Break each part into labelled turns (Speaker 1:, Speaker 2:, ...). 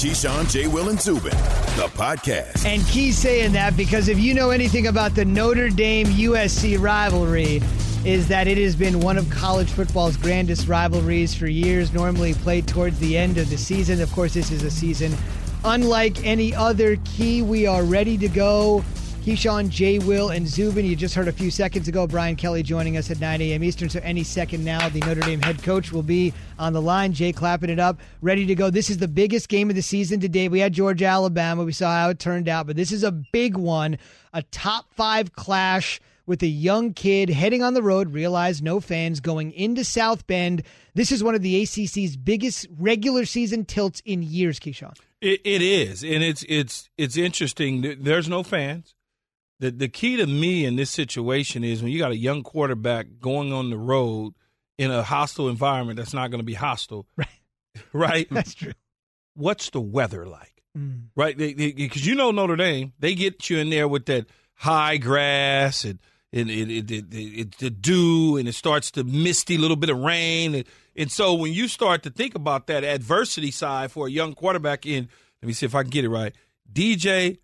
Speaker 1: Keyshawn, J. Will, and Zubin, the podcast.
Speaker 2: And Key saying that because if you know anything about the Notre Dame USC rivalry, is that it has been one of college football's grandest rivalries for years, normally played towards the end of the season. Of course, this is a season unlike any other. Key, we are ready to go. Keyshawn, J. Will, and Zubin. You just heard a few seconds ago Brian Kelly joining us at 9 a.m. Eastern. So any second now, the Notre Dame head coach will be on the line. Jay clapping it up, ready to go. This is the biggest game of the season today. We had Georgia, Alabama. We saw how it turned out, but this is a big one, a top five clash with a young kid heading on the road, realize no fans, going into South Bend. This is one of the ACC's biggest regular season tilts in years, Keyshawn.
Speaker 3: It, it is, and it's it's it's interesting. There's no fans. The the key to me in this situation is when you got a young quarterback going on the road in a hostile environment that's not going to be hostile.
Speaker 2: Right.
Speaker 3: Right.
Speaker 2: That's true.
Speaker 3: What's the weather like?
Speaker 2: Mm.
Speaker 3: Right? Because you know Notre Dame, they get you in there with that high grass and and it, it, it, it, the dew and it starts to misty little bit of rain and, and so when you start to think about that adversity side for a young quarterback in let me see if I can get it right DJ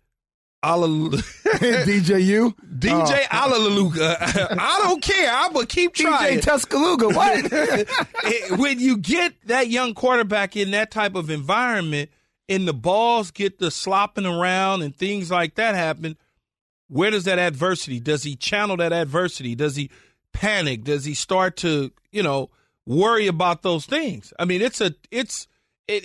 Speaker 4: DJU?
Speaker 3: DJ oh. Alaluga. I don't care. I'm going to keep trying.
Speaker 4: DJ Tuscaloosa. What?
Speaker 3: when you get that young quarterback in that type of environment and the balls get the slopping around and things like that happen, where does that adversity? Does he channel that adversity? Does he panic? Does he start to, you know, worry about those things? I mean, it's a, it's,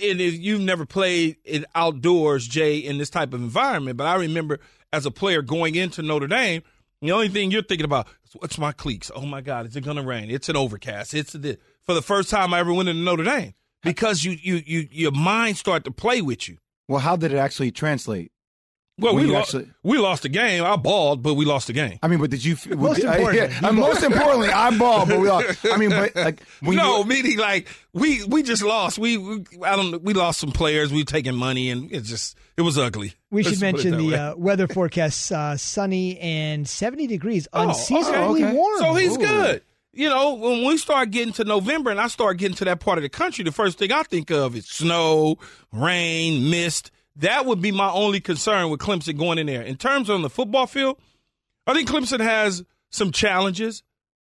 Speaker 3: it, you've never played it outdoors, Jay, in this type of environment. But I remember as a player going into Notre Dame, the only thing you're thinking about is what's my cleats? Oh my God, is it to rain? It's an overcast. It's a, for the first time I ever went into Notre Dame because you, you, you, your mind start to play with you.
Speaker 4: Well, how did it actually translate?
Speaker 3: Well, we, lost, actually, we lost the game. I balled, but we lost the game.
Speaker 4: I mean, but did you?
Speaker 2: Most, did, importantly,
Speaker 4: I, yeah, most importantly, I balled, but we lost. I mean, but like
Speaker 3: no, you, meaning like we we just lost. We, we I don't we lost some players. We taking money, and it just it was ugly.
Speaker 2: We Let's should mention the uh, weather forecast: uh, sunny and seventy degrees, oh, unseasonably okay. warm.
Speaker 3: So he's Ooh. good. You know, when we start getting to November and I start getting to that part of the country, the first thing I think of is snow, rain, mist that would be my only concern with Clemson going in there. In terms on the football field, I think Clemson has some challenges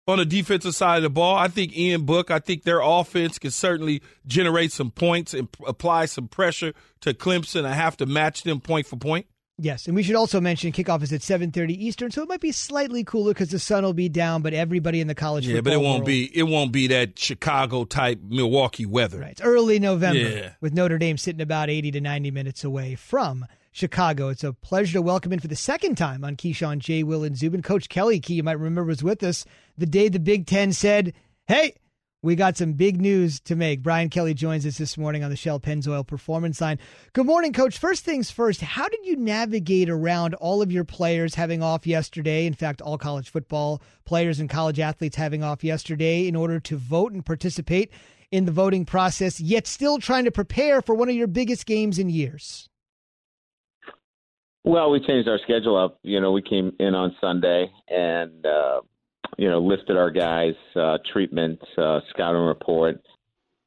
Speaker 3: on the defensive side of the ball. I think Ian Book, I think their offense can certainly generate some points and apply some pressure to Clemson. I have to match them point for point.
Speaker 2: Yes, and we should also mention kickoff is at 7:30 Eastern, so it might be slightly cooler because the sun will be down, but everybody in the college
Speaker 3: yeah, but it won't
Speaker 2: world,
Speaker 3: be it won't be that Chicago type Milwaukee weather.
Speaker 2: Right, it's early November yeah. with Notre Dame sitting about 80 to 90 minutes away from Chicago. It's a pleasure to welcome in for the second time on Keyshawn J. Will and Zubin. Coach Kelly Key, you might remember, was with us the day the Big Ten said, "Hey." We got some big news to make. Brian Kelly joins us this morning on the Shell Pennzoil Performance Line. Good morning, Coach. First things first, how did you navigate around all of your players having off yesterday? In fact, all college football players and college athletes having off yesterday in order to vote and participate in the voting process, yet still trying to prepare for one of your biggest games in years?
Speaker 5: Well, we changed our schedule up. You know, we came in on Sunday and uh, you know, lifted our guys, uh, treatment, uh, scouting report,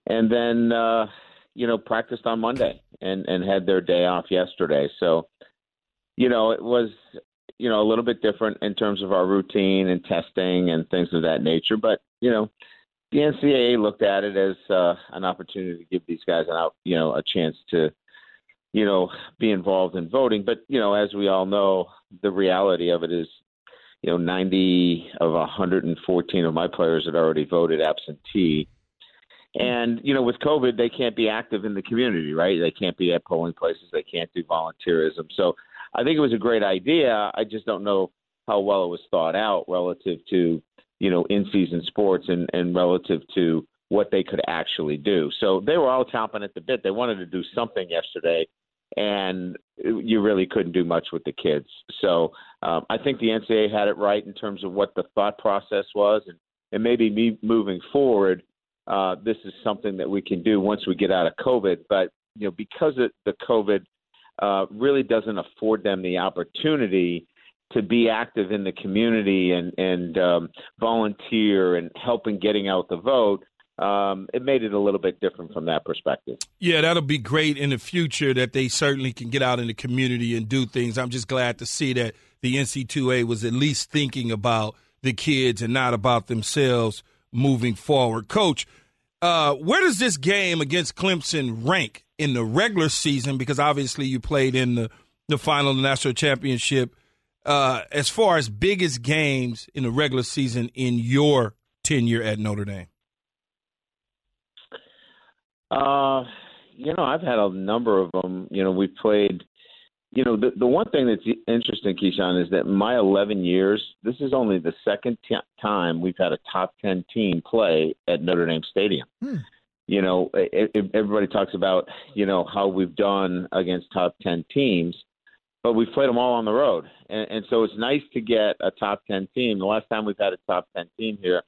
Speaker 5: and then uh, you know practiced on Monday and and had their day off yesterday. So, you know, it was you know a little bit different in terms of our routine and testing and things of that nature. But you know, the NCAA looked at it as uh, an opportunity to give these guys an out, you know, a chance to you know, be involved in voting. But, you know, as we all know, the reality of it is you know, 90 of 114 of my players had already voted absentee. And, you know, with COVID, they can't be active in the community, right? They can't be at polling places. They can't do volunteerism. So I think it was a great idea. I just don't know how well it was thought out relative to, you know, in season sports and, and relative to what they could actually do. So they were all chomping at the bit. They wanted to do something yesterday and you really couldn't do much with the kids. So um, I think the NCAA had it right in terms of what the thought process was, and, and maybe me moving forward, uh, this is something that we can do once we get out of COVID. But you know, because it, the COVID uh, really doesn't afford them the opportunity to be active in the community and and um, volunteer and helping getting out the vote. um, it made it a little bit different from that perspective.
Speaker 3: Yeah, that'll be great in the future that they certainly can get out in the community and do things. I'm just glad to see that the NC2A was at least thinking about the kids and not about themselves moving forward. Coach, uh, where does this game against Clemson rank in the regular season? Because obviously you played in the, the final national championship. Uh, as far as biggest games in the regular season in your tenure at Notre Dame?
Speaker 5: Uh, you know, I've had a number of them. You know, we played. You know, the the one thing that's interesting, Keyshawn, is that my 11 years, this is only the second t- time we've had a top 10 team play at Notre Dame Stadium. Hmm. You know, it, it, everybody talks about you know how we've done against top 10 teams, but we've played them all on the road, and, and so it's nice to get a top 10 team. The last time we've had a top 10 team here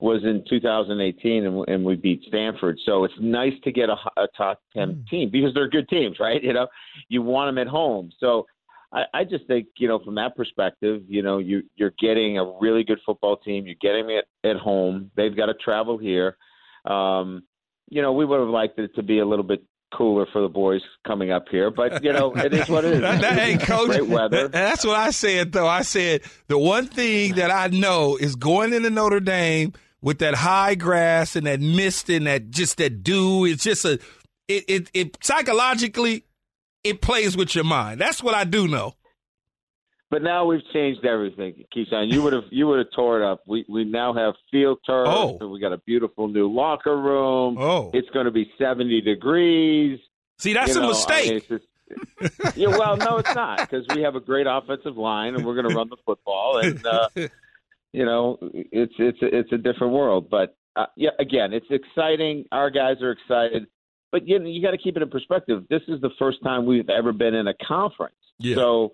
Speaker 5: was in 2018, and, and we beat Stanford. So it's nice to get a, a top 10 mm. team because they're good teams, right? You know, you want them at home. So I, I just think, you know, from that perspective, you know, you, you're getting a really good football team. You're getting it at home. They've got to travel here. Um, you know, we would have liked it to be a little bit cooler for the boys coming up here. But you know, it is what it is. that, that,
Speaker 3: hey, coach, great weather. That's what I said. Though I said the one thing that I know is going into Notre Dame with that high grass and that mist and that just that dew. It's just a it it, it psychologically it plays with your mind. That's what I do know.
Speaker 5: But now we've changed everything, Keyshawn. You would have you would have tore it up. We we now have field turf.
Speaker 3: Oh.
Speaker 5: we got a beautiful new locker room.
Speaker 3: Oh,
Speaker 5: it's going to be seventy degrees.
Speaker 3: See, that's you a know, mistake. I mean,
Speaker 5: just, yeah, well, no, it's not because we have a great offensive line and we're going to run the football. And uh, you know, it's it's it's a different world. But uh, yeah, again, it's exciting. Our guys are excited, but you know, you got to keep it in perspective. This is the first time we've ever been in a conference.
Speaker 3: Yeah.
Speaker 5: So,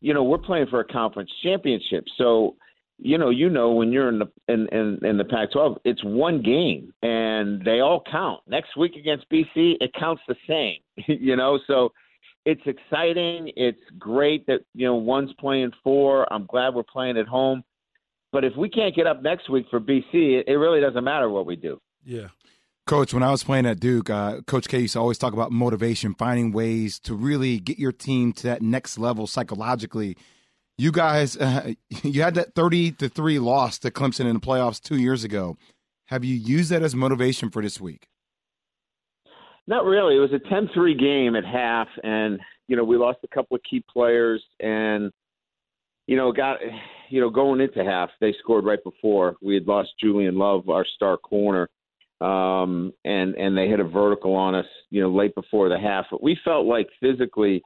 Speaker 5: you know, we're playing for a conference championship. So, you know, you know, when you're in the in in, in the Pac-12, it's one game, and they all count. Next week against BC, it counts the same. you know, so it's exciting. It's great that you know one's playing four. I'm glad we're playing at home. But if we can't get up next week for BC, it, really doesn't matter what we do.
Speaker 3: Yeah.
Speaker 4: Coach, when I was playing at Duke, uh, Coach K used to always talk about motivation, finding ways to really get your team to that next level psychologically. You guys, uh, you had that 30 to 3 loss to Clemson in the playoffs two years ago. Have you used that as motivation for this week?
Speaker 5: Not really. It was a 10 3 game at half, and, you know, we lost a couple of key players, and, you know, got you know, going into half, they scored right before we had lost Julian Love, our star corner, um, and and they hit a vertical on us, you know, late before the half. But we felt like physically,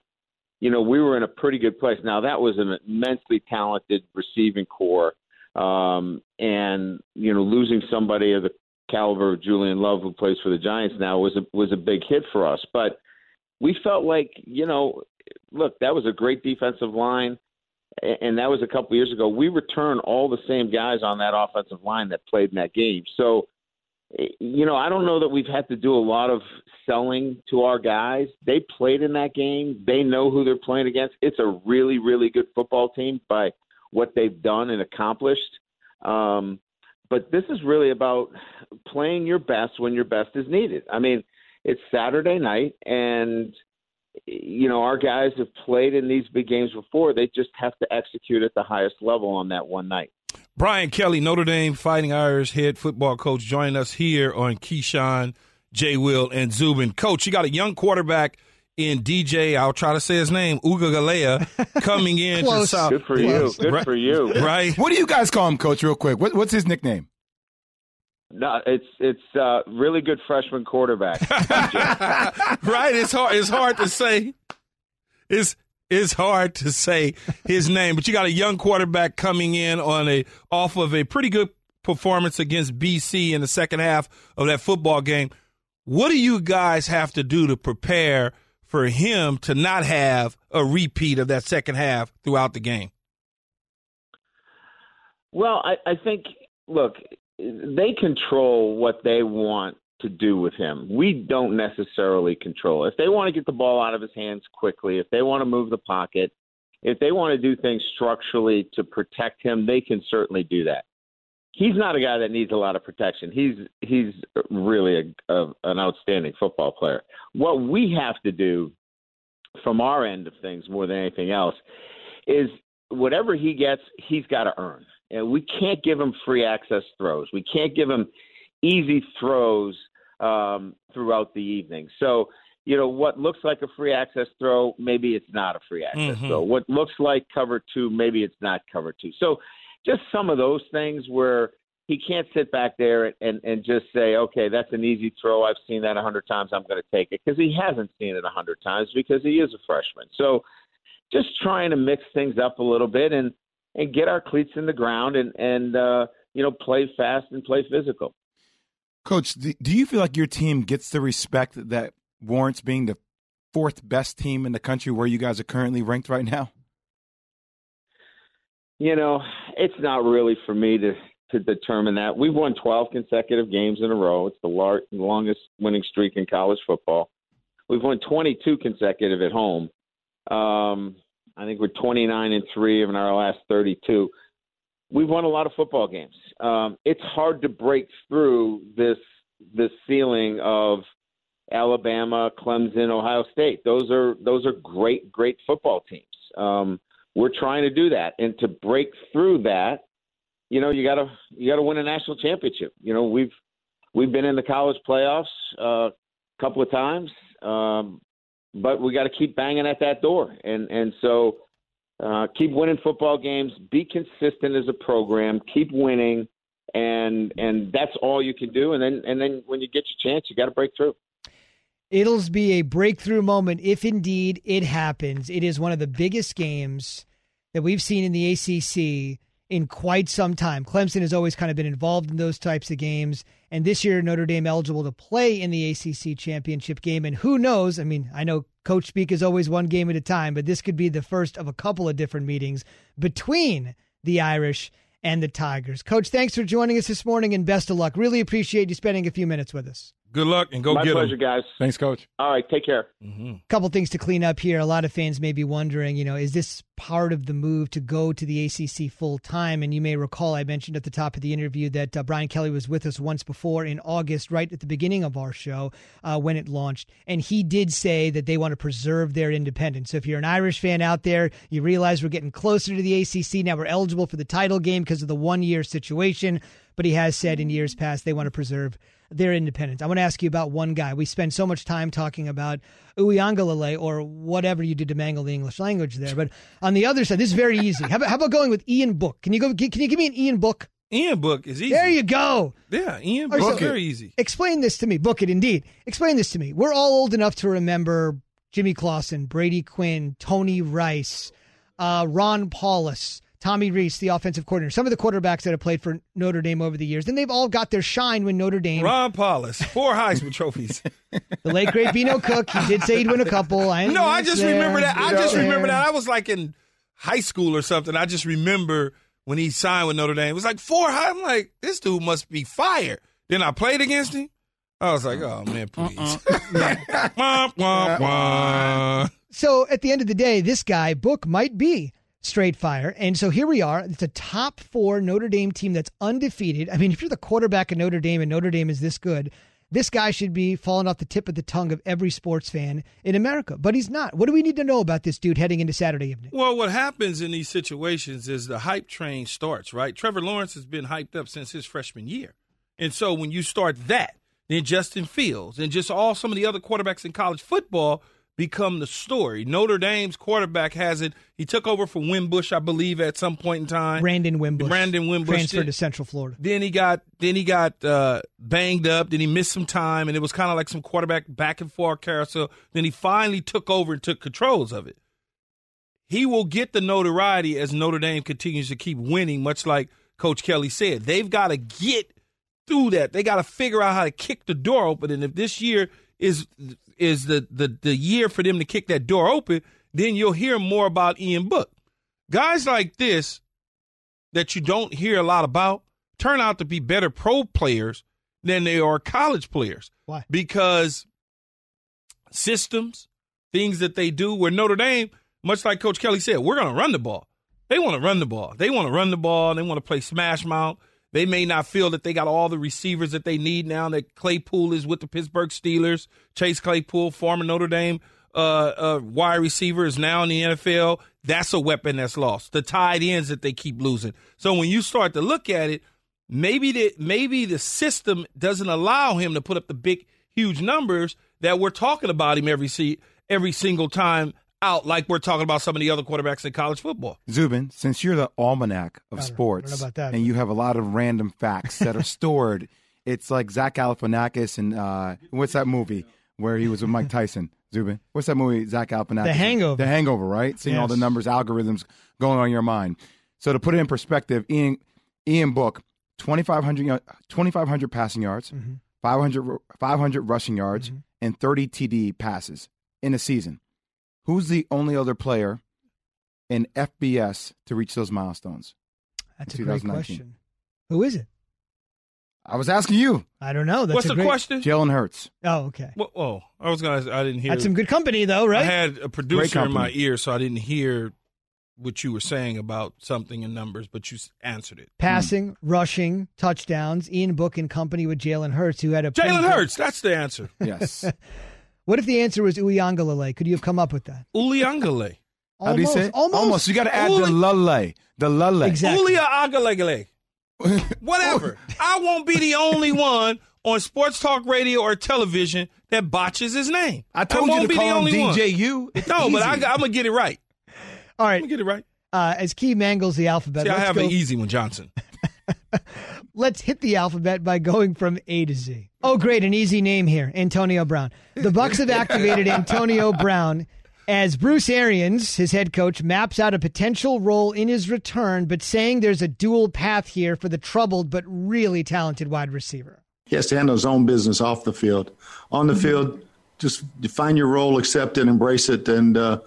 Speaker 5: you know, we were in a pretty good place. Now that was an immensely talented receiving corps, um, and you know, losing somebody of the caliber of Julian Love, who plays for the Giants now, was a was a big hit for us. But we felt like, you know, look, that was a great defensive line and that was a couple years ago. We return all the same guys on that offensive line that played in that game. So, you know, I don't know that we've had to do a lot of selling to our guys. They played in that game. They know who they're playing against. It's a really, really good football team by what they've done and accomplished. Um, but this is really about playing your best when your best is needed. I mean, it's Saturday night, and – you know, our guys have played in these big games before. They just have to execute at the highest level on that one night.
Speaker 3: Brian Kelly, Notre Dame Fighting Irish head football coach, joining us here on Keyshawn, J. Will, and Zubin. Coach, you got a young quarterback in DJ. I'll try to say his name, Uga Galea, coming in to South.
Speaker 5: Good for you. Good
Speaker 3: right,
Speaker 5: for you.
Speaker 3: Right.
Speaker 4: What do you guys call him, Coach? Real quick. What, what's his nickname?
Speaker 5: No, it's it's uh, really good freshman quarterback.
Speaker 3: right? It's hard. It's hard to say. It's it's hard to say his name, but you got a young quarterback coming in on a off of a pretty good performance against BC in the second half of that football game. What do you guys have to do to prepare for him to not have a repeat of that second half throughout the game?
Speaker 5: Well, I, I think look, they control what they want to do with him. We don't necessarily control. If they want to get the ball out of his hands quickly, if they want to move the pocket, if they want to do things structurally to protect him, they can certainly do that. he's not a guy that needs a lot of protection. He's he's really a, a, an outstanding football player. What we have to do from our end of things more than anything else is whatever he gets, he's got to earn. And we can't give him free access throws. We can't give him easy throws um, throughout the evening. So, you know, what looks like a free access throw, maybe it's not a free access
Speaker 3: Mhm.
Speaker 5: throw. What looks like cover two, maybe it's not cover two. So, just some of those things where he can't sit back there and, and just say, okay, that's an easy throw. I've seen that a hundred times. I'm going to take it because he hasn't seen it a hundred times because he is a freshman. So just trying to mix things up a little bit and, and get our cleats in the ground and, and, uh, you know, play fast and play physical.
Speaker 4: Coach, do you feel like your team gets the respect that warrants being the fourth best team in the country where you guys are currently ranked right now?
Speaker 5: You know, it's not really for me to to determine that. We've won 12 consecutive games in a row. It's the lar- longest winning streak in college football. We've won 22 consecutive at home. Um, I think we're 29 and three in our last 32. We've won a lot of football games. Um, it's hard to break through this this ceiling of Alabama, Clemson, Ohio State. Those are those are great great football teams. Um, we're trying to do that, and to break through that, you know, you gotta you gotta win a national championship. You know, we've we've been in the college playoffs uh, a couple of times, um, but we got to keep banging at that door, and and so uh, keep winning football games. Be consistent as a program. Keep winning, and and that's all you can do. And then and then when you get your chance, you got to break through.
Speaker 2: It'll be a breakthrough moment if indeed it happens. It is one of the biggest games that we've seen in the ACC in quite some time. Clemson has always kind of been involved in those types of games. And this year, Notre Dame eligible to play in the ACC championship game. And who knows? I mean, I know coach speak is always one game at a time, but this could be the first of a couple of different meetings between the Irish and the Tigers. Coach, thanks for joining us this morning and best of luck. Really appreciate you spending a few minutes with us.
Speaker 3: Good luck and go
Speaker 5: My
Speaker 3: get
Speaker 5: pleasure,
Speaker 3: them.
Speaker 5: guys.
Speaker 4: Thanks, Coach.
Speaker 5: All right, take care.
Speaker 3: hmm
Speaker 2: couple things to clean up here. A lot of fans may be wondering, you know, is this part of the move to go to the ACC full time? And you may recall I mentioned at the top of the interview that uh, Brian Kelly was with us once before in August, right at the beginning of our show uh, when it launched, and he did say that they want to preserve their independence. So if you're an Irish fan out there, you realize we're getting closer to the ACC now. We're eligible for the title game because of the one year situation, but he has said in years past they want to preserve their independence. I want to ask you about one guy. We spend so much time talking about Uyangalale or whatever you did to mangle the English language there. But on the other side, this is very easy. How about, how about going with Ian Book? Can you go? Can you give me an Ian Book?
Speaker 3: Ian Book is easy.
Speaker 2: There you go.
Speaker 3: Yeah, Ian Book
Speaker 2: so-
Speaker 3: very easy.
Speaker 2: Explain this to me. Book it indeed. Explain this to me. We're all old enough to remember Jimmy Clausen, Brady Quinn, Tony Rice, uh, Ron Powlus, Tommy Rees, the offensive coordinator. Some of the quarterbacks that have played for Notre Dame over the years, and they've all got their shine when Notre Dame.
Speaker 3: Ron Powlus, four Heisman trophies.
Speaker 2: The late great Vino Cook. He did say he'd win a couple. I
Speaker 3: No, I just
Speaker 2: there,
Speaker 3: remember that. I just
Speaker 2: there.
Speaker 3: remember that. I was like in high school or something. I just remember when he signed with Notre Dame. It was like four high. I'm like, this dude must be fire. Then I played against him. I was like, oh man, uh-uh. please. Wah, wah, wah.
Speaker 2: So at the end of the day, this guy Book might be straight fire, and so here we are. It's a top four Notre Dame team that's undefeated. I mean, if you're the quarterback of Notre Dame and Notre Dame is this good, this guy should be falling off the tip of the tongue of every sports fan in America. But he's not. What do we need to know about this dude heading into Saturday evening?
Speaker 3: Well, what happens in these situations is the hype train starts, right? Trevor Lawrence has been hyped up since his freshman year. And so when you start that, then Justin Fields and just all some of the other quarterbacks in college football become the story. Notre Dame's quarterback has it. He took over for Wimbush, I believe, at some point in time.
Speaker 2: Brandon Wimbush.
Speaker 3: Brandon Wimbush
Speaker 2: transferred to Central Florida.
Speaker 3: Then he got then he got uh, banged up. Then he missed some time, and it was kind of like some quarterback back and forth carousel. Then he finally took over and took controls of it. He will get the notoriety as Notre Dame continues to keep winning, much like Coach Kelly said. They've got to get through that. They got to figure out how to kick the door open. And if this year is is the, the the year for them to kick that door open, then you'll hear more about Ian Book. Guys like this that you don't hear a lot about turn out to be better pro players than they are college players.
Speaker 2: Why?
Speaker 3: Because systems, things that they do, where Notre Dame, much like Coach Kelly said, we're going to run the ball. They want to run the ball. They want to run the ball. They want to play smash mouth. They may not feel that they got all the receivers that they need now that Claypool is with the Pittsburgh Steelers. Chase Claypool, former Notre Dame uh, uh, wide receiver, is now in the NFL. That's a weapon that's lost. The tight ends that they keep losing. So when you start to look at it, maybe the maybe the system doesn't allow him to put up the big, huge numbers that we're talking about him every every single time out, like we're talking about some of the other quarterbacks in college football.
Speaker 4: Zubin, since you're the almanac of
Speaker 2: I don't- I don't
Speaker 4: sports,
Speaker 2: that,
Speaker 4: and you have a lot of random facts that are stored, it's like Zach Galifianakis and uh, what's that movie where he was with Mike Tyson? Zubin, what's that movie? Zach Galifianakis.
Speaker 2: The Hangover.
Speaker 4: The Hangover, right? Seeing all the numbers, algorithms going on in your mind. So to put it in perspective, Ian Ian Book, 2,500 y- 2,500 passing yards,
Speaker 2: Mm-hmm.
Speaker 4: 500, 500 rushing yards, and 30 TD passes in a season. Who's the only other player in FBS to reach those milestones?
Speaker 2: That's a great question. Who is it?
Speaker 4: I was asking you,
Speaker 2: I don't know. That's
Speaker 3: What's
Speaker 2: a
Speaker 3: the
Speaker 2: great...
Speaker 3: question?
Speaker 4: Jalen Hurts.
Speaker 2: Oh, okay.
Speaker 3: Whoa, whoa, I was gonna. I didn't hear.
Speaker 2: That's some good company, though, right?
Speaker 3: I had a producer in my ear, so I didn't hear what you were saying about something in numbers, but you answered it.
Speaker 2: Passing, rushing, touchdowns. Ian Book in company with Jalen Hurts, who had a pretty
Speaker 3: Jalen
Speaker 2: good-
Speaker 3: Hurts, that's the answer.
Speaker 4: Yes.
Speaker 2: What if the answer was Uyangalale? Could you have come up with that?
Speaker 3: Uliangale.
Speaker 4: How do you say it?
Speaker 2: Almost.
Speaker 4: You got to add the
Speaker 3: Uli-
Speaker 4: lulle. The lulle.
Speaker 2: Exactly.
Speaker 3: Ulia Agalegale. Whatever. I won't be the only one on sports talk radio or television that botches his name.
Speaker 4: I told you
Speaker 3: won't
Speaker 4: to
Speaker 3: be the
Speaker 4: call him
Speaker 3: only one.
Speaker 4: DJU. It's
Speaker 3: No, but I,
Speaker 4: easy.
Speaker 3: I'm gonna get it right.
Speaker 2: All
Speaker 3: I'm
Speaker 2: right.
Speaker 3: gonna get it right.
Speaker 2: Uh, as Key mangles the alphabet,
Speaker 3: See, I
Speaker 2: let's,
Speaker 3: have
Speaker 2: go-
Speaker 3: an easy one, Johnson.
Speaker 2: let's hit the alphabet by going from A to Z. Oh, great. An easy name here Antonio Brown. The Bucks have activated Antonio Brown as Bruce Arians, his head coach, maps out a potential role in his return, but saying there's a dual path here for the troubled but really talented wide receiver.
Speaker 6: He has to handle his own business off the field. On the field, just define your role, accept it, embrace it, and uh,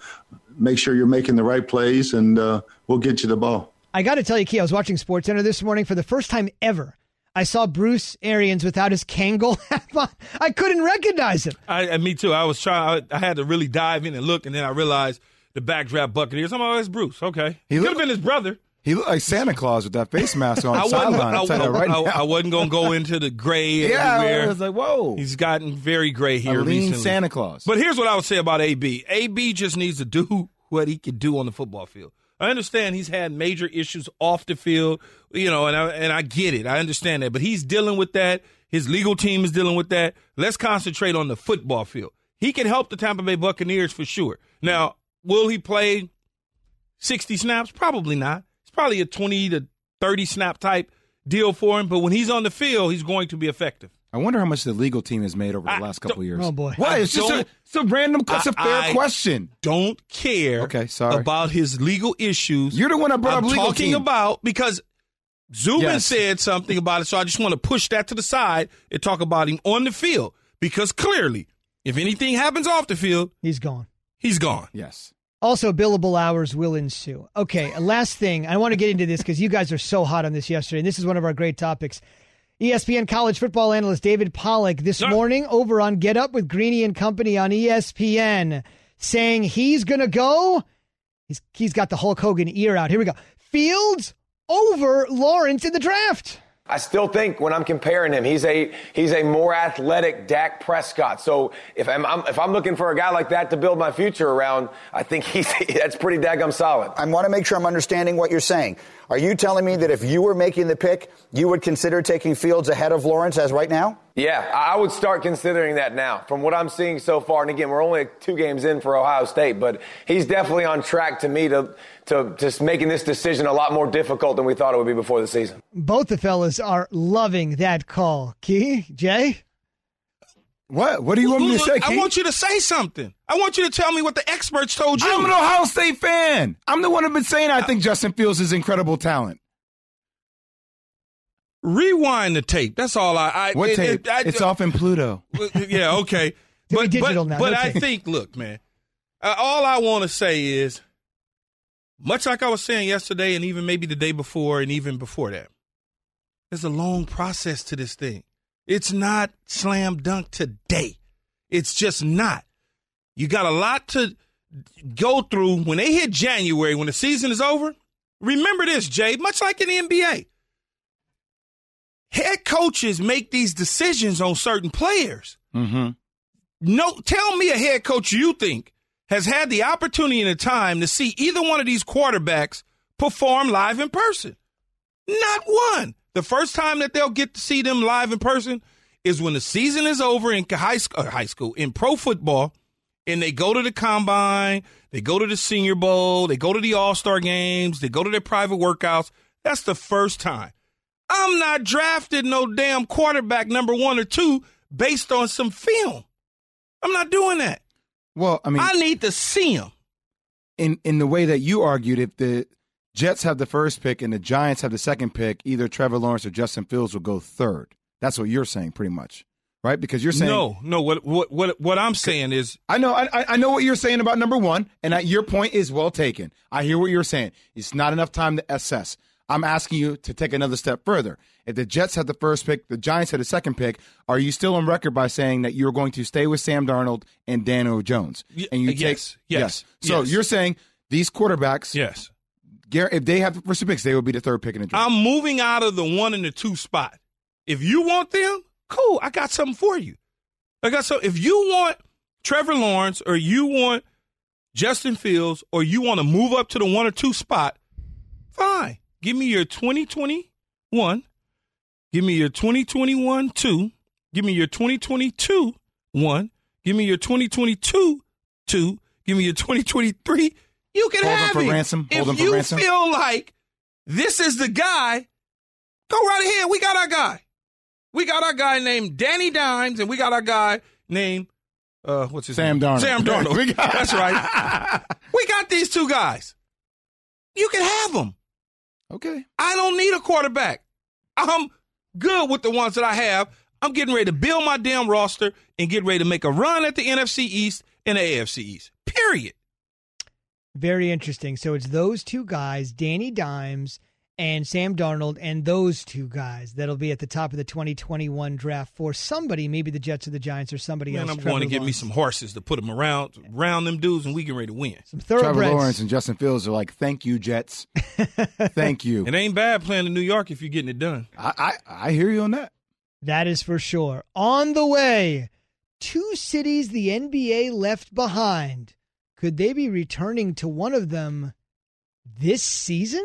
Speaker 6: make sure you're making the right plays, and uh, we'll get you the ball.
Speaker 2: I got to tell you, Key, I was watching SportsCenter this morning for the first time ever. I saw Bruce Arians without his Kangol hat on. I couldn't recognize him.
Speaker 3: I, and me too. I was trying. I, I had to really dive in and look, and then I realized the backdraft Buccaneers. I'm like, oh, it's Bruce. Okay,
Speaker 4: He
Speaker 3: he could have been his brother.
Speaker 4: He looked like Santa Claus with that face mask on
Speaker 3: I
Speaker 4: the
Speaker 3: wasn't. I,
Speaker 4: I'll tell you that right
Speaker 3: I- I wasn't gonna go into the gray
Speaker 4: yeah,
Speaker 3: everywhere.
Speaker 4: I was like, whoa.
Speaker 3: He's gotten very gray
Speaker 4: a
Speaker 3: here
Speaker 4: lean
Speaker 3: recently.
Speaker 4: Santa Claus.
Speaker 3: But here's what I would say about AB. AB just needs to do what he can do on the football field. I understand he's had major issues off the field, you know, and I and I get it. I understand that, but he's dealing with that. His legal team is dealing with that. Let's concentrate on the football field. He can help the Tampa Bay Buccaneers for sure. Now, will he play 60 snaps? Probably not. It's probably a 20 to 30 snap type deal for him, but when he's on the field, he's going to be effective.
Speaker 4: I wonder how much the legal team has made over the
Speaker 3: I
Speaker 4: last couple
Speaker 3: don't-
Speaker 4: years.
Speaker 2: Oh, boy.
Speaker 4: What?
Speaker 3: I
Speaker 4: It's just a, it's a random. It's a fair
Speaker 3: I-
Speaker 4: question.
Speaker 3: don't care
Speaker 4: Okay, sorry.
Speaker 3: about his legal issues.
Speaker 4: You're the one I brought
Speaker 3: I'm
Speaker 4: up legal
Speaker 3: talking
Speaker 4: team.
Speaker 3: about because Zubin
Speaker 4: Yes.
Speaker 3: said something about it, so I just want to push that to the side and talk about him on the field because clearly, if anything happens off the field,
Speaker 2: He's gone.
Speaker 3: he's gone.
Speaker 4: Yes.
Speaker 2: Also, billable hours will ensue. Okay, last thing. I want to get into this because you guys are so hot on this yesterday. And this is one of our great topics. ESPN college football analyst David Pollack this
Speaker 3: Yeah.
Speaker 2: morning over on Get Up with Greeny and Company on ESPN saying he's going to go. He's, he's got the Hulk Hogan ear out. Here we go. Fields over Lawrence in the draft.
Speaker 7: I still think when I'm comparing him, he's a he's a more athletic Dak Prescott. So if I'm, I'm if I'm looking for a guy like that to build my future around, I think he's that's pretty daggum solid.
Speaker 8: I want to make sure I'm understanding what you're saying. Are you telling me that if you were making the pick, you would consider taking Fields ahead of Lawrence as right now?
Speaker 7: Yeah, I I would start considering that now. From what I'm seeing so far, and again, we're only two games in for Ohio State, but he's definitely on track to me to to just making this decision a lot more difficult than we thought it would be before the season.
Speaker 2: Both the fellas are loving that call. Key, Jay?
Speaker 4: What? What do you want me to
Speaker 3: Look,
Speaker 4: say?
Speaker 3: I want you to say something. I want you to tell me what the experts told you.
Speaker 4: I'm an Ohio State fan. I'm the one who's been saying I think Justin Fields is incredible talent.
Speaker 3: Rewind the tape. That's all I. I
Speaker 4: What
Speaker 3: it-
Speaker 4: tape?
Speaker 3: it- I-
Speaker 4: it's off in Pluto.
Speaker 3: yeah, okay. But but,
Speaker 2: now,
Speaker 3: but
Speaker 2: no
Speaker 3: I think, look, man, uh, all I want to say is, much like I was saying yesterday, and even maybe the day before, and even before that, there's a long process to this thing. It's not slam dunk today. It's just not. You got a lot to go through when they hit January, when the season is over. Remember this, Jay, much like in the NBA. head coaches make these decisions on certain players.
Speaker 4: Mm-hmm.
Speaker 3: No, tell me a head coach you think has had the opportunity and the time to see either one of these quarterbacks perform live in person. Not one. The first time that they'll get to see them live in person is when the season is over in high school, uh, high school in pro football, and they go to the combine, they go to the Senior Bowl, they go to the All Star games, they go to their private workouts. That's the first time. I'm not drafting no damn quarterback number one or two based on some film. I'm not doing that.
Speaker 4: Well, I mean,
Speaker 3: I need to see him.
Speaker 4: in in the way that you argued, if the Jets have the first pick and the Giants have the second pick, either Trevor Lawrence or Justin Fields will go third. That's what you're saying, pretty much, right? Because you're saying
Speaker 3: no, no. What what what what I'm saying is
Speaker 4: I know, I, I- know what you're saying about number one, and I, your point is well taken. I hear what you're saying. It's not enough time to assess. I'm asking you to take another step further. If the Jets had the first pick, the Giants had the second pick, are you still on record by saying that you're going to stay with Sam Darnold and Daniel Jones? And you uh,
Speaker 3: yes,
Speaker 4: take
Speaker 3: yes,
Speaker 4: So
Speaker 3: yes.
Speaker 4: you're saying these quarterbacks,
Speaker 3: yes.
Speaker 4: If they have the first picks, they will be the third pick in the draft.
Speaker 3: I'm moving out of the one and the two spot. If you want them, cool. I got something for you. I got so. If you want Trevor Lawrence or you want Justin Fields or you want to move up to the one or two spot, fine. Give me your 2021. Give me your 2021 two. Give me your 2022 one. Give me your 2022 two. Give me your 2023. You can
Speaker 4: Hold
Speaker 3: have
Speaker 4: for
Speaker 3: him.
Speaker 4: ransom.
Speaker 3: If
Speaker 4: Hold 'em for
Speaker 3: you
Speaker 4: ransom.
Speaker 3: feel like this is the guy, go right ahead. We got our guy. We got our guy named Danny Dimes, and we got our guy named uh, what's his
Speaker 4: Sam
Speaker 3: name?
Speaker 4: Darnold.
Speaker 3: Sam Darnold.
Speaker 4: We got-
Speaker 3: That's right. we got these two guys. You can have them.
Speaker 4: Okay.
Speaker 3: I don't need a quarterback. I'm good with the ones that I have. I'm getting ready to build my damn roster and get ready to make a run at the NFC East and the AFC East. Period.
Speaker 2: Very interesting. So it's those two guys, Danny Dimes and Sam Darnold, and those two guys that'll be at the top of the 2021 draft for somebody, maybe the Jets or the Giants or somebody
Speaker 3: Man,
Speaker 2: else.
Speaker 3: I'm
Speaker 2: Trevor
Speaker 3: going to get me some horses to put them around, around them dudes, and we get ready to win.
Speaker 2: some
Speaker 4: Trevor
Speaker 2: thoroughbreds.
Speaker 4: Lawrence and Justin Fields are like, thank you, Jets. thank you.
Speaker 3: It ain't bad playing in New York if you're getting it done.
Speaker 4: I, I, I hear you on that.
Speaker 2: That is for sure. On the way, two cities the NBA left behind. Could they be returning to one of them this season?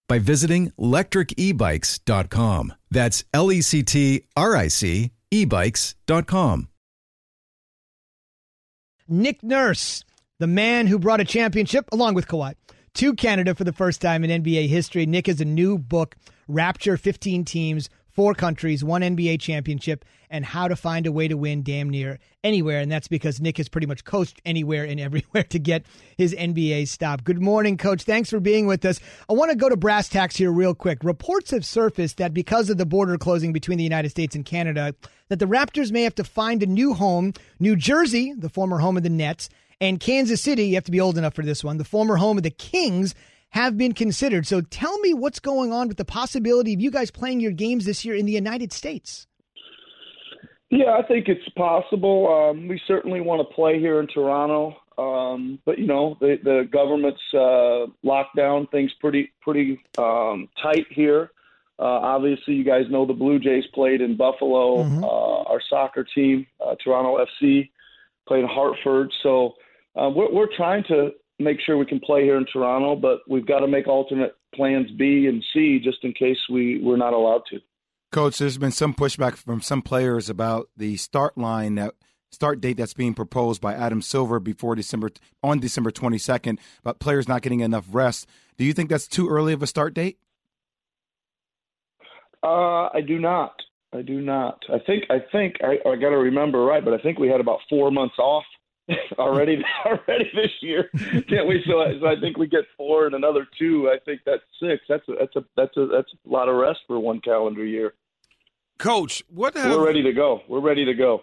Speaker 9: by visiting lectricebikes.com. That's L E C T R I C ebikes.com.
Speaker 2: Nick Nurse, the man who brought a championship along with Kawhi to Canada for the first time in NBA history. Nick has a new book, Rapture 15 Teams, Four Countries, One NBA Championship, and How to Find a Way to Win Damn Near Anywhere. And that's because Nick has pretty much coached anywhere and everywhere to get his NBA stop. Good morning, Coach. Thanks for being with us. I want to go to brass tacks here real quick. Reports have surfaced that because of the border closing between the United States and Canada, that the Raptors may have to find a new home. New Jersey, the former home of the Nets, and Kansas City, you have to be old enough for this one, the former home of the Kings, have been considered. So tell me what's going on with the possibility of you guys playing your games this year in the United States.
Speaker 10: Yeah, I think it's possible. Um, we certainly want to play here in Toronto, um, but you know the the government's uh, locked down things pretty pretty um, tight here. Uh, obviously, you guys know the Blue Jays played in Buffalo.
Speaker 2: Mhm.
Speaker 10: Uh, our soccer team, uh, Toronto FC, played in Hartford. So uh, we're, we're trying to make sure we can play here in Toronto, but we've got to make alternate plans B and C just in case we, we're not allowed to.
Speaker 4: Coach, there's been some pushback from some players about the start line that start date that's being proposed by Adam Silver before December on December 22nd about players not getting enough rest. Do you think that's too early of a start date?
Speaker 10: Uh, I do not. I do not. I think. I think. I, I got to remember right, but I think we had about four months off already. already this year, can't we? So, I- so I think we get four and another two. I think that's six. That's a, that's a that's a that's a lot of rest for one calendar year.
Speaker 3: Coach, what have
Speaker 10: We're ready to go. We're ready to go.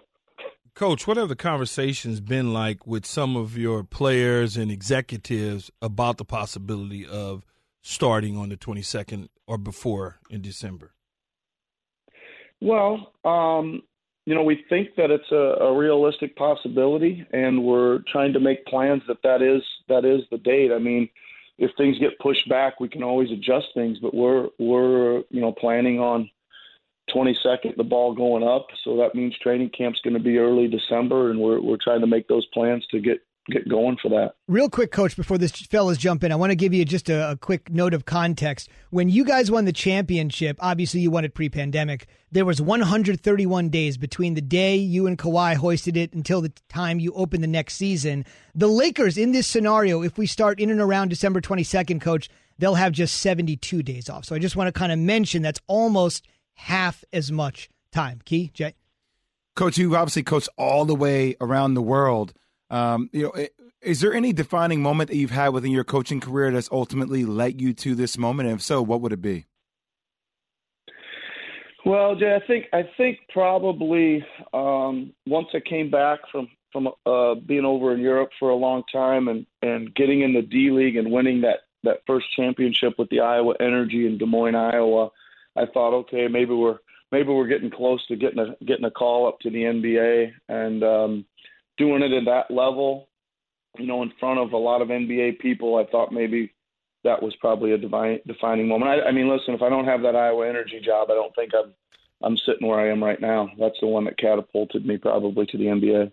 Speaker 3: Coach, what have the conversations been like with some of your players and executives about the possibility of starting on the 22nd or before in December?
Speaker 10: Well, um, you know, we think that it's a, a realistic possibility, and we're trying to make plans that that is that is the date. I mean, if things get pushed back, we can always adjust things, but we're we're you know planning on 22nd, the ball going up, so that means training camp's going to be early December, and we're we're trying to make those plans to get get going for that.
Speaker 2: Real quick, coach, before this fellas jump in, I want to give you just a, a quick note of context. When you guys won the championship, obviously you won it pre pandemic. There was 131 days between the day you and Kawhi hoisted it until the time you opened the next season. The Lakers, in this scenario, if we start in and around December 22nd, coach, they'll have just 72 days off. So I just want to kind of mention that's almost half as much time. Key, Jay?
Speaker 4: Coach, you obviously coached all the way around the world. Um, you know, is there any defining moment that you've had within your coaching career that's ultimately led you to this moment? And if so, what would it be?
Speaker 10: Well, Jay, I think I think probably um, once I came back from from uh, being over in Europe for a long time and and getting in the D League and winning that that first championship with the Iowa Energy in Des Moines, Iowa, I thought, okay, maybe we're maybe we're getting close to getting a getting a call up to the NBA and um, doing it at that level, you know, in front of a lot of NBA people. I thought maybe that was probably a divine, defining moment. I, I mean, listen, if I don't have that Iowa Energy job, I don't think I'm I'm sitting where I am right now. That's the one that catapulted me probably to the NBA.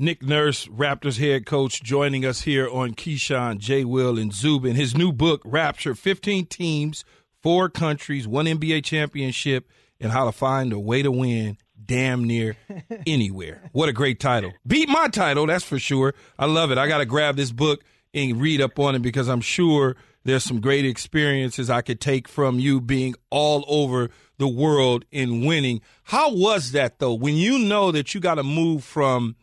Speaker 3: Nick Nurse, Raptors head coach, joining us here on Keyshawn, J. Will, and Zubin. His new book, Rapture 15 Teams, Four Countries, One NBA Championship, and How to Find a Way to Win Damn Near Anywhere. What a great title. Beat my title, that's for sure. I love it. I got to grab this book and read up on it because I'm sure there's some great experiences I could take from you being all over the world and winning. How was that, though, when you know that you got to move from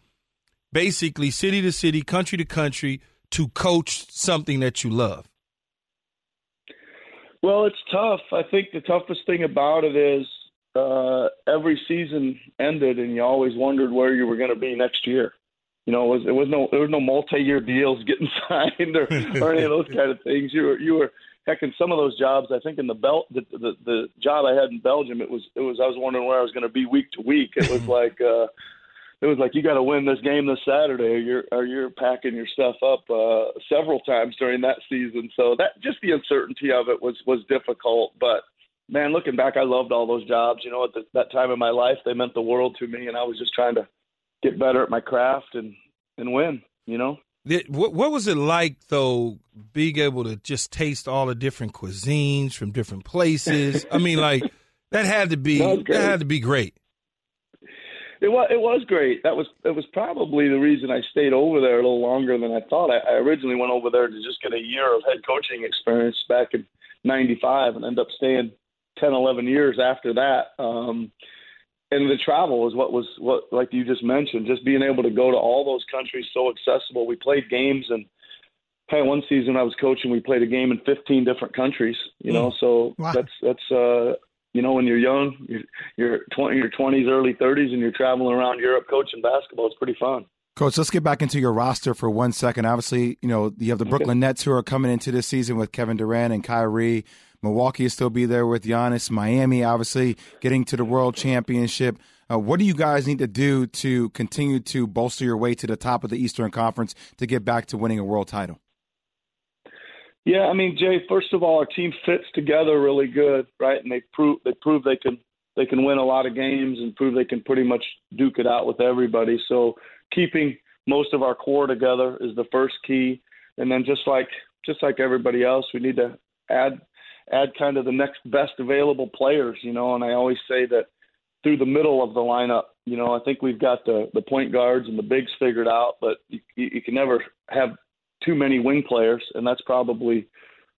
Speaker 3: basically city to city, country to country to coach something that you love?
Speaker 10: Well, it's tough. I think the toughest thing about it is uh, every season ended, and you always wondered where you were going to be next year. You know, it was, it was no there was no multi-year deals getting signed or, or any of those kind of things. You were you were heck in some of those jobs. I think in the belt the, the the job I had in Belgium, it was it was I was wondering where I was going to be week to week. It was like. uh it was like you got to win this game this Saturday, or you're or you're packing your stuff up uh, several times during that season. So that just the uncertainty of it was was difficult. But man, looking back, I loved all those jobs. You know, at the, that time in my life, they meant the world to me, and I was just trying to get better at my craft and and win. You know.
Speaker 3: What, what was it like, though, being able to just taste all the different cuisines from different places? I mean, like that had to be
Speaker 10: That
Speaker 3: that had to be great.
Speaker 10: It was it was great. That was it was probably the reason I stayed over there a little longer than I thought. I, I originally went over there to just get a year of head coaching experience back in '95, and end up staying 10, 11 years after that. Um, and the travel was what was what like you just mentioned, just being able to go to all those countries so accessible. We played games and. Hey, one season I was coaching, we played a game in 15 different countries. You know, so
Speaker 2: Wow.
Speaker 10: that's that's uh, you know, when you're young, you're, you're 20, your 20s, early 30s, and you're traveling around Europe coaching basketball. It's pretty fun.
Speaker 4: Coach, let's get back into your roster for one second. Obviously, you know, you have the Brooklyn Nets who are coming into this season with Kevin Durant and Kyrie. Milwaukee will still be there with Giannis. Miami, obviously, getting to the World Championship. Uh, what do you guys need to do to continue to bolster your way to the top of the Eastern Conference to get back to winning a world title?
Speaker 10: Yeah, I mean, Jay. First of all, our team fits together really good, right? And they prove they prove they can they can win a lot of games and prove they can pretty much duke it out with everybody. So keeping most of our core together is the first key, and then just like just like everybody else, we need to add add kind of the next best available players, you know. And I always say that through the middle of the lineup, you know, I think we've got the the point guards and the bigs figured out, but you, you can never have too many wing players, and that's probably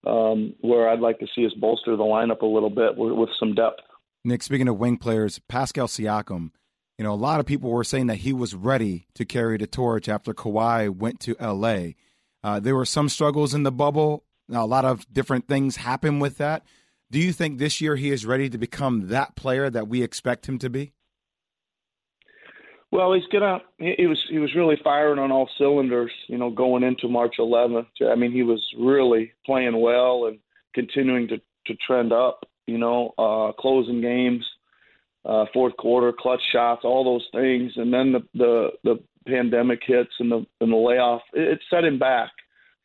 Speaker 10: um, where I'd like to see us bolster the lineup a little bit with, with some depth.
Speaker 4: Nick, speaking of wing players, Pascal Siakam, you know, a lot of people were saying that he was ready to carry the torch after Kawhi went to LA. Uh, there were some struggles in the bubble. Now, a lot of different things happened with that. Do you think this year he is ready to become that player that we expect him to be?
Speaker 10: Well, he's gonna. He was he was really firing on all cylinders, you know, going into March 11th. I mean, he was really playing well and continuing to to trend up. You know, uh, closing games, uh, fourth quarter, clutch shots, all those things, and then the the, the pandemic hits and the and the layoff. It, it set him back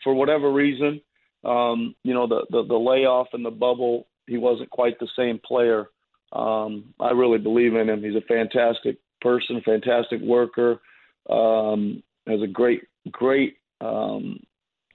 Speaker 10: for whatever reason. Um, you know, the, the the layoff and the bubble. He wasn't quite the same player. Um, I really believe in him. He's a fantastic person, fantastic worker, um, has a great, great, um,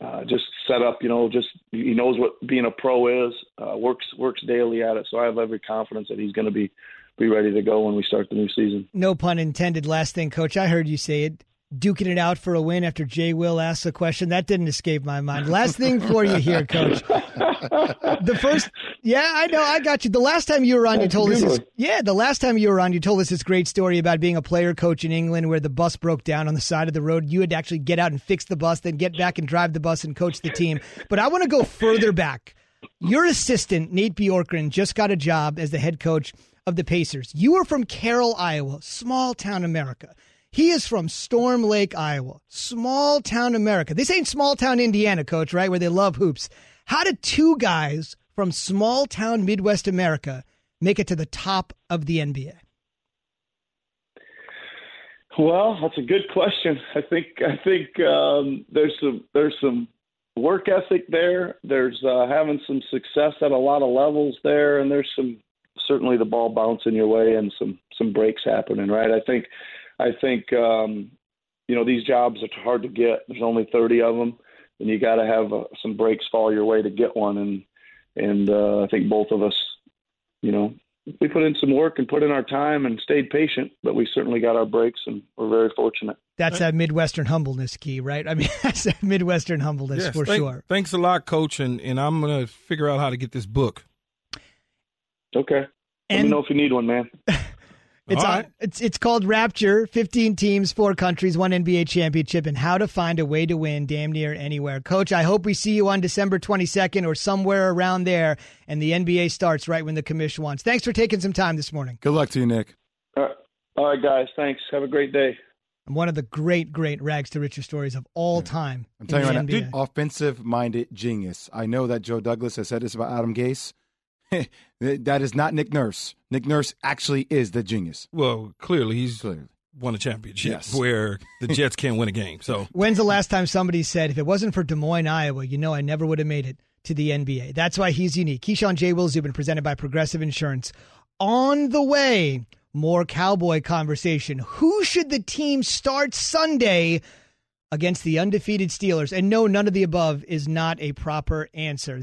Speaker 10: uh, just set up. You know, just he knows what being a pro is. Uh, works works daily at it. So I have every confidence that he's going to be be ready to go when we start the new season.
Speaker 2: No pun intended. Last thing, Coach, I heard you say it duking it out for a win after Jay Will asked a question. That didn't escape my mind. Last thing for you here, Coach. The first, yeah, I know, I got you. The last time you were on, you told us, this, yeah, the last time you were on, you told us this great story about being a player coach in England where the bus broke down on the side of the road. You had to actually get out and fix the bus, then get back and drive the bus and coach the team. But I want to go further back. Your assistant, Nate Bjorkgren, just got a job as the head coach of the Pacers. You are from Carroll, Iowa, small town America. He is from Storm Lake, Iowa, small town America. This ain't small town Indiana, coach, right? Where they love hoops. How did two guys from small town Midwest America make it to the top of the NBA?
Speaker 10: Well, that's a good question. I think I think um, there's some there's some work ethic there. There's uh, having some success at a lot of levels there, and there's some certainly the ball bouncing your way and some some breaks happening. Right. I think I think um, you know these jobs are hard to get. There's only 30 of them, and you got to have uh, some breaks fall your way to get one. And and uh, I think both of us, you know, we put in some work and put in our time and stayed patient, but we certainly got our breaks, and we're very fortunate.
Speaker 2: That's that Midwestern humbleness key, right? I mean, that's that Midwestern humbleness
Speaker 3: yes,
Speaker 2: for
Speaker 3: thank,
Speaker 2: sure.
Speaker 3: Thanks a lot, Coach, and and I'm gonna figure out how to get this book.
Speaker 10: Okay. Let
Speaker 2: And-
Speaker 10: me know if you need one, man.
Speaker 2: It's
Speaker 3: All
Speaker 2: on,
Speaker 3: right.
Speaker 2: it's it's called Rapture. Fifteen teams, four countries, one NBA championship, and how to find a way to win damn near anywhere. Coach, I hope we see you on December twenty second or somewhere around there, and the NBA starts right when the commission wants. Thanks for taking some time this morning.
Speaker 4: Good luck to you, Nick.
Speaker 10: All right, All right guys. Thanks. Have a great day.
Speaker 2: And one of the great, great rags to riches stories of all time.
Speaker 4: I'm telling you right now, offensive minded genius. I know that Joe Douglas has said this about Adam Gase. that is not Nick Nurse. Nick Nurse actually is the genius.
Speaker 3: Well, clearly he's
Speaker 4: Clearly.
Speaker 3: won a championship
Speaker 4: Yes.
Speaker 3: where the Jets can't win a game. So
Speaker 2: When's the last time somebody said, if it wasn't for Des Moines, Iowa, you know I never would have made it to the NBA? That's why he's unique. Keyshawn J. Will Zubin, presented by Progressive Insurance. On the way, more cowboy conversation. Who should the team start Sunday against the undefeated Steelers? And no, none of the above is not a proper answer.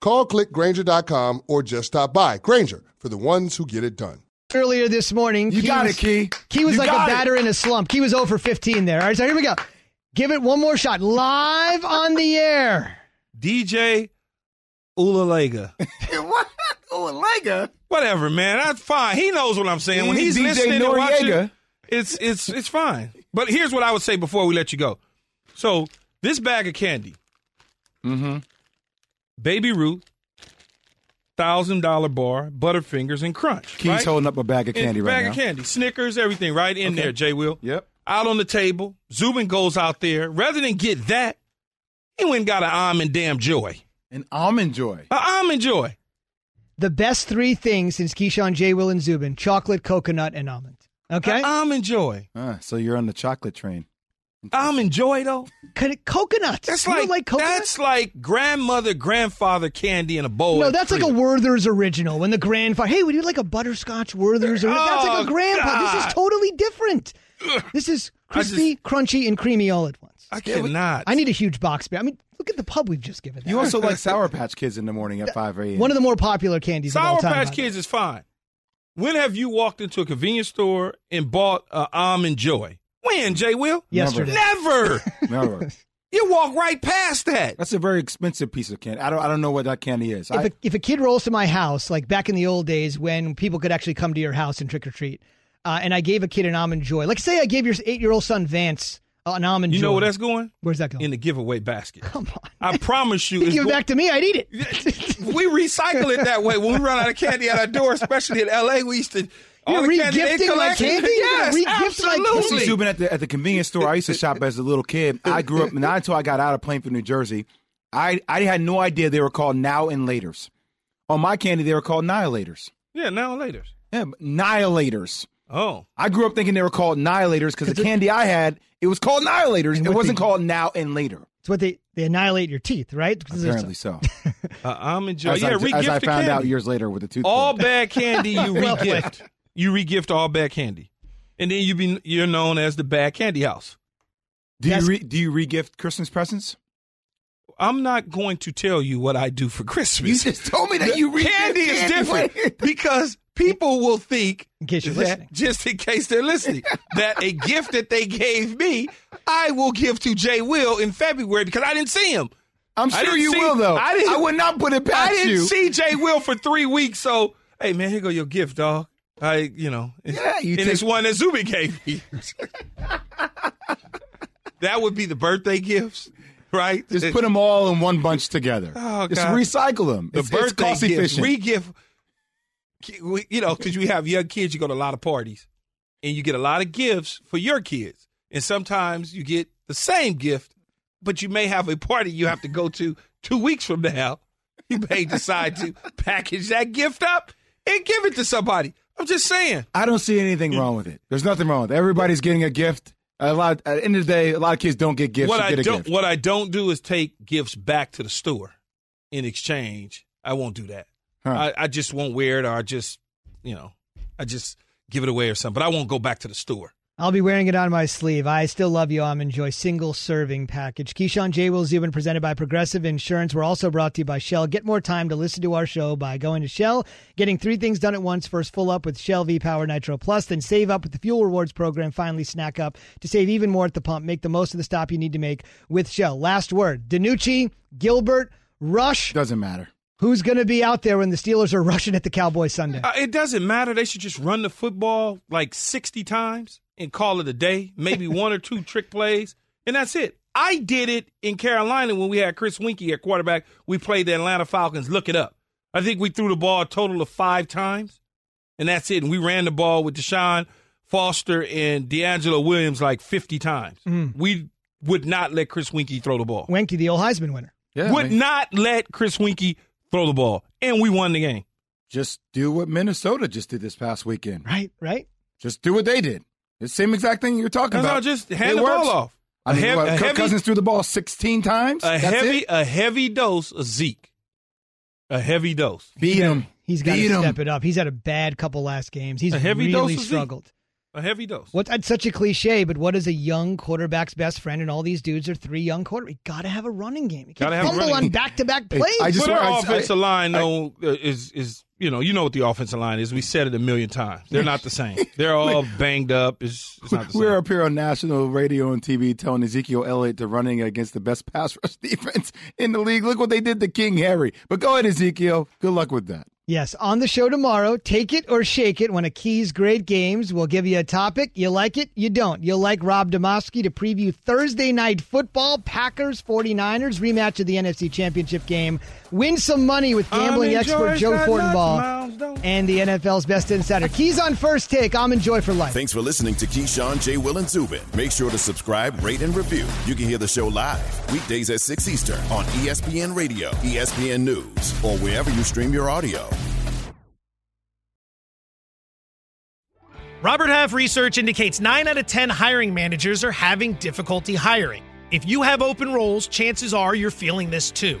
Speaker 11: Call clickgrainger.com or just stop by. Grainger for the ones who get it done.
Speaker 2: Earlier this morning,
Speaker 4: You
Speaker 2: Key
Speaker 4: got
Speaker 2: was,
Speaker 4: it, Key.
Speaker 2: Key was
Speaker 4: You
Speaker 2: like a
Speaker 4: got it.
Speaker 2: batter in a slump. Key was over 15 there. All right, so here we go. Give it one more shot. Live on the air.
Speaker 3: DJ Ulalega.
Speaker 4: what? Oh, Lega.
Speaker 3: Whatever, man. That's fine. He knows what I'm saying. When
Speaker 4: He's
Speaker 3: he's
Speaker 4: DJ
Speaker 3: listening and watching, it's it's it's fine. But here's what I would say before we let you go. So this bag of candy,
Speaker 4: Mm-hmm.
Speaker 3: Baby Ruth, thousand dollar bar, Butterfingers, and Crunch.
Speaker 4: Keys
Speaker 3: right?
Speaker 4: holding up a bag of
Speaker 3: And
Speaker 4: candy right
Speaker 3: bag
Speaker 4: now.
Speaker 3: Bag of candy, Snickers, everything right in
Speaker 4: Okay.
Speaker 3: there. Jay Will.
Speaker 4: Yep.
Speaker 3: Out on the table. Zubin goes out there. Rather than get that, he went and got an almond damn joy.
Speaker 4: An almond joy.
Speaker 3: An almond joy.
Speaker 2: The best three things since Keyshawn, J. Will, and Zubin chocolate, coconut, and almond. Okay?
Speaker 3: An almond joy.
Speaker 4: Ah, so you're on the chocolate train.
Speaker 3: Almond joy though.
Speaker 2: Co- coconut.
Speaker 3: That's
Speaker 2: You don't
Speaker 3: like,
Speaker 2: like coconut?
Speaker 3: that's like grandmother, grandfather candy in a bowl.
Speaker 2: No, that's like a. Werther's original. When the grandfather, hey, would you like a butterscotch Werther's? Or, that's like
Speaker 3: Oh,
Speaker 2: a grandpa. This is totally different. This is
Speaker 3: I
Speaker 2: crispy, crunchy, and creamy all at once.
Speaker 3: I cannot.
Speaker 2: I need a huge box. I mean, look at the pub we've just given.
Speaker 4: You
Speaker 2: them.
Speaker 4: also like Sour Patch Kids in the morning at 5 a.m.
Speaker 2: one of the more popular candies of all
Speaker 3: Sour
Speaker 2: time.
Speaker 3: Patch Kids is fine. When have you walked into a convenience store and bought an almond joy? When, Jay Will?
Speaker 2: Yesterday.
Speaker 3: Never.
Speaker 4: Never.
Speaker 3: you walk right past that.
Speaker 4: That's a very expensive piece of candy. I don't. I don't know what that candy is.
Speaker 2: If
Speaker 4: I,
Speaker 2: a, if a kid rolls to my house, like back in the old days when people could actually come to your house and trick or treat, uh, and I gave a kid an almond joy, like say I gave your eight year old son Vance uh, an almond joy.
Speaker 3: You
Speaker 2: joy.
Speaker 3: know where that's going?
Speaker 2: Where's that going?
Speaker 3: In the giveaway basket.
Speaker 2: Come on.
Speaker 3: I promise you.
Speaker 2: You
Speaker 3: it's
Speaker 2: give it back to me, I'd eat it.
Speaker 3: we recycle it that way. When we run out of candy at our door, especially in LA, we used to. All
Speaker 2: You're
Speaker 3: the candy they
Speaker 2: regifting my
Speaker 3: collect.
Speaker 2: candy? You're
Speaker 3: Yes,
Speaker 2: gonna regift my
Speaker 3: absolutely.
Speaker 2: candy?
Speaker 4: See, Zubin, at the at the convenience store I used to shop as a little kid. I grew up not until I got out of Plainfield, New Jersey. I I had no idea they were called now and laters. On my candy, they were called nihilators.
Speaker 3: Yeah, now and later.
Speaker 4: Yeah, but nihilators.
Speaker 3: Oh,
Speaker 4: I grew up thinking they were called nihilators because the candy I had it was called nihilators. It wasn't
Speaker 2: the-
Speaker 4: called now and later.
Speaker 2: It's what they they annihilate your teeth, right?
Speaker 4: Apparently so.
Speaker 3: uh, almond joy.
Speaker 4: As,
Speaker 3: yeah,
Speaker 4: I,
Speaker 3: regift
Speaker 4: as I found
Speaker 3: candy.
Speaker 4: out years later with the tooth.
Speaker 3: all bad candy you
Speaker 2: Well
Speaker 3: regift. You regift all bad candy, and then you be you're known as the bad candy house.
Speaker 4: Do you re, do you regift Christmas presents?
Speaker 3: I'm not going to tell you what I do for Christmas.
Speaker 4: You just told me that you regift
Speaker 3: candy is different because people will think
Speaker 2: In case you're
Speaker 3: that-
Speaker 2: listening.
Speaker 3: just in case they're listening, that a gift that they gave me, I will give to Jay Will in February because I didn't see him.
Speaker 4: I'm sure you
Speaker 3: see-
Speaker 4: will though.
Speaker 3: I didn't-
Speaker 4: would not put it
Speaker 3: I
Speaker 4: past
Speaker 3: didn't
Speaker 4: you.
Speaker 3: see Jay Will for three weeks, so hey man, here go your gift, dog. I, you know,
Speaker 4: Yeah, you
Speaker 3: and
Speaker 4: take-
Speaker 3: it's one that Zuby gave me. that would be the birthday gifts, right?
Speaker 4: Just put them all in one bunch together.
Speaker 3: Oh,
Speaker 4: Just
Speaker 3: God.
Speaker 4: recycle them.
Speaker 3: the
Speaker 4: it's,
Speaker 3: birthday
Speaker 4: it's
Speaker 3: gifts, re-gift. You know, because you have young kids, you go to a lot of parties, and you get a lot of gifts for your kids, and sometimes you get the same gift, but you may have a party you have to go to two weeks from now. You may decide to package that gift up and give it to somebody. I'm just saying.
Speaker 4: I don't see anything wrong with it. There's nothing wrong with it. Everybody's getting a gift. A lot. At the end of the day, a lot of kids don't get gifts.
Speaker 3: what I don't
Speaker 4: gift.
Speaker 3: what I don't do is take gifts back to the store in exchange. I won't do that.
Speaker 4: Huh.
Speaker 3: I, I just won't wear it, or I just, you know, I just give it away or something. But I won't go back to the store.
Speaker 2: I'll be wearing it on my sleeve. I still love you. I'm enjoy single serving package. Keyshawn J. Will Zubin presented by Progressive Insurance. We're also brought to you by Shell. Get more time to listen to our show by going to Shell, getting three things done at once. First, full up with Shell V Power Nitro Plus, then save up with the Fuel Rewards program. Finally, snack up to save even more at the pump. Make the most of the stop you need to make with Shell. Last word: DiNucci, Gilbert, Rush.
Speaker 4: Doesn't matter.
Speaker 2: Who's going to be out there when the Steelers are rushing at the Cowboys Sunday?
Speaker 3: Uh, it doesn't matter. They should just run the football like 60 times and call it a day. Maybe one or two trick plays, and that's it. I did it in Carolina when we had Chris Weinke at quarterback. We played the Atlanta Falcons. Look it up. I think we threw the ball a total of five times, and that's it. And we ran the ball with Deshaun Foster and DeAngelo Williams like 50 times. Mm-hmm. We would not let Chris Weinke throw the ball.
Speaker 2: Weinke, the old Heisman winner.
Speaker 4: Yeah.
Speaker 3: would
Speaker 4: I mean,
Speaker 3: not let Chris Weinke throw the ball, and we won the game.
Speaker 4: just do what Minnesota just did this past weekend.
Speaker 2: Right, right.
Speaker 4: Just do what they did. It's the same exact thing you're talking about.
Speaker 3: all. Just
Speaker 4: It
Speaker 3: hand the
Speaker 4: works.
Speaker 3: ball off.
Speaker 4: I mean,
Speaker 3: a hev-
Speaker 4: what, Kirk
Speaker 3: heavy,
Speaker 4: Cousins threw the ball 16 times.
Speaker 3: a
Speaker 4: That's
Speaker 3: heavy,
Speaker 4: it?
Speaker 3: a heavy dose of Zeke. A heavy dose.
Speaker 4: Beat him.
Speaker 2: He's got
Speaker 4: Beat
Speaker 2: to
Speaker 4: 'em.
Speaker 2: step it up. He's had a bad couple last games. He's
Speaker 3: A heavy
Speaker 2: really
Speaker 3: dose of Zeke.
Speaker 2: struggled.
Speaker 3: A A heavy dose.
Speaker 2: What? That's such a cliche, but what is a young quarterback's best friend? And all these dudes are three young quarterbacks. You got to have a running game. You can't
Speaker 3: Gotta have a
Speaker 2: fumble
Speaker 3: running
Speaker 2: on
Speaker 3: game.
Speaker 2: back-to-back
Speaker 4: Hey,
Speaker 2: plays.
Speaker 4: I just-
Speaker 3: But our
Speaker 4: I-
Speaker 3: offensive
Speaker 4: I-
Speaker 3: line, though, uh, is is you know you know what the offensive line is. We said it a million times. They're not the same. They're all banged up. It's, it's not the same.
Speaker 4: We're up here on national radio and TV telling Ezekiel Elliott to running against the best pass rush defense in the league. Look what they did to King Henry. But go ahead, Ezekiel. Good luck with that.
Speaker 2: Yes, on the show tomorrow, take it or shake it. One of Key's great games. We'll give you a topic. You like it, you don't. You'll like Rob Demovsky to preview Thursday night football, Packers 49ers, rematch of the NFC Championship game. Win some money with gambling expert Joe
Speaker 3: that
Speaker 2: Fortenbaugh and the NFL's best insider. Keys on first take. I'm enjoy for life.
Speaker 1: Thanks for listening to Keyshawn, J. Will, and Zubin. Make sure to subscribe, rate, and review. You can hear the show live weekdays at 6 Eastern on ESPN Radio, ESPN News, or wherever you stream your audio.
Speaker 12: Robert Half research indicates 9 out of 10 hiring managers are having difficulty hiring. If you have open roles, chances are you're feeling this too.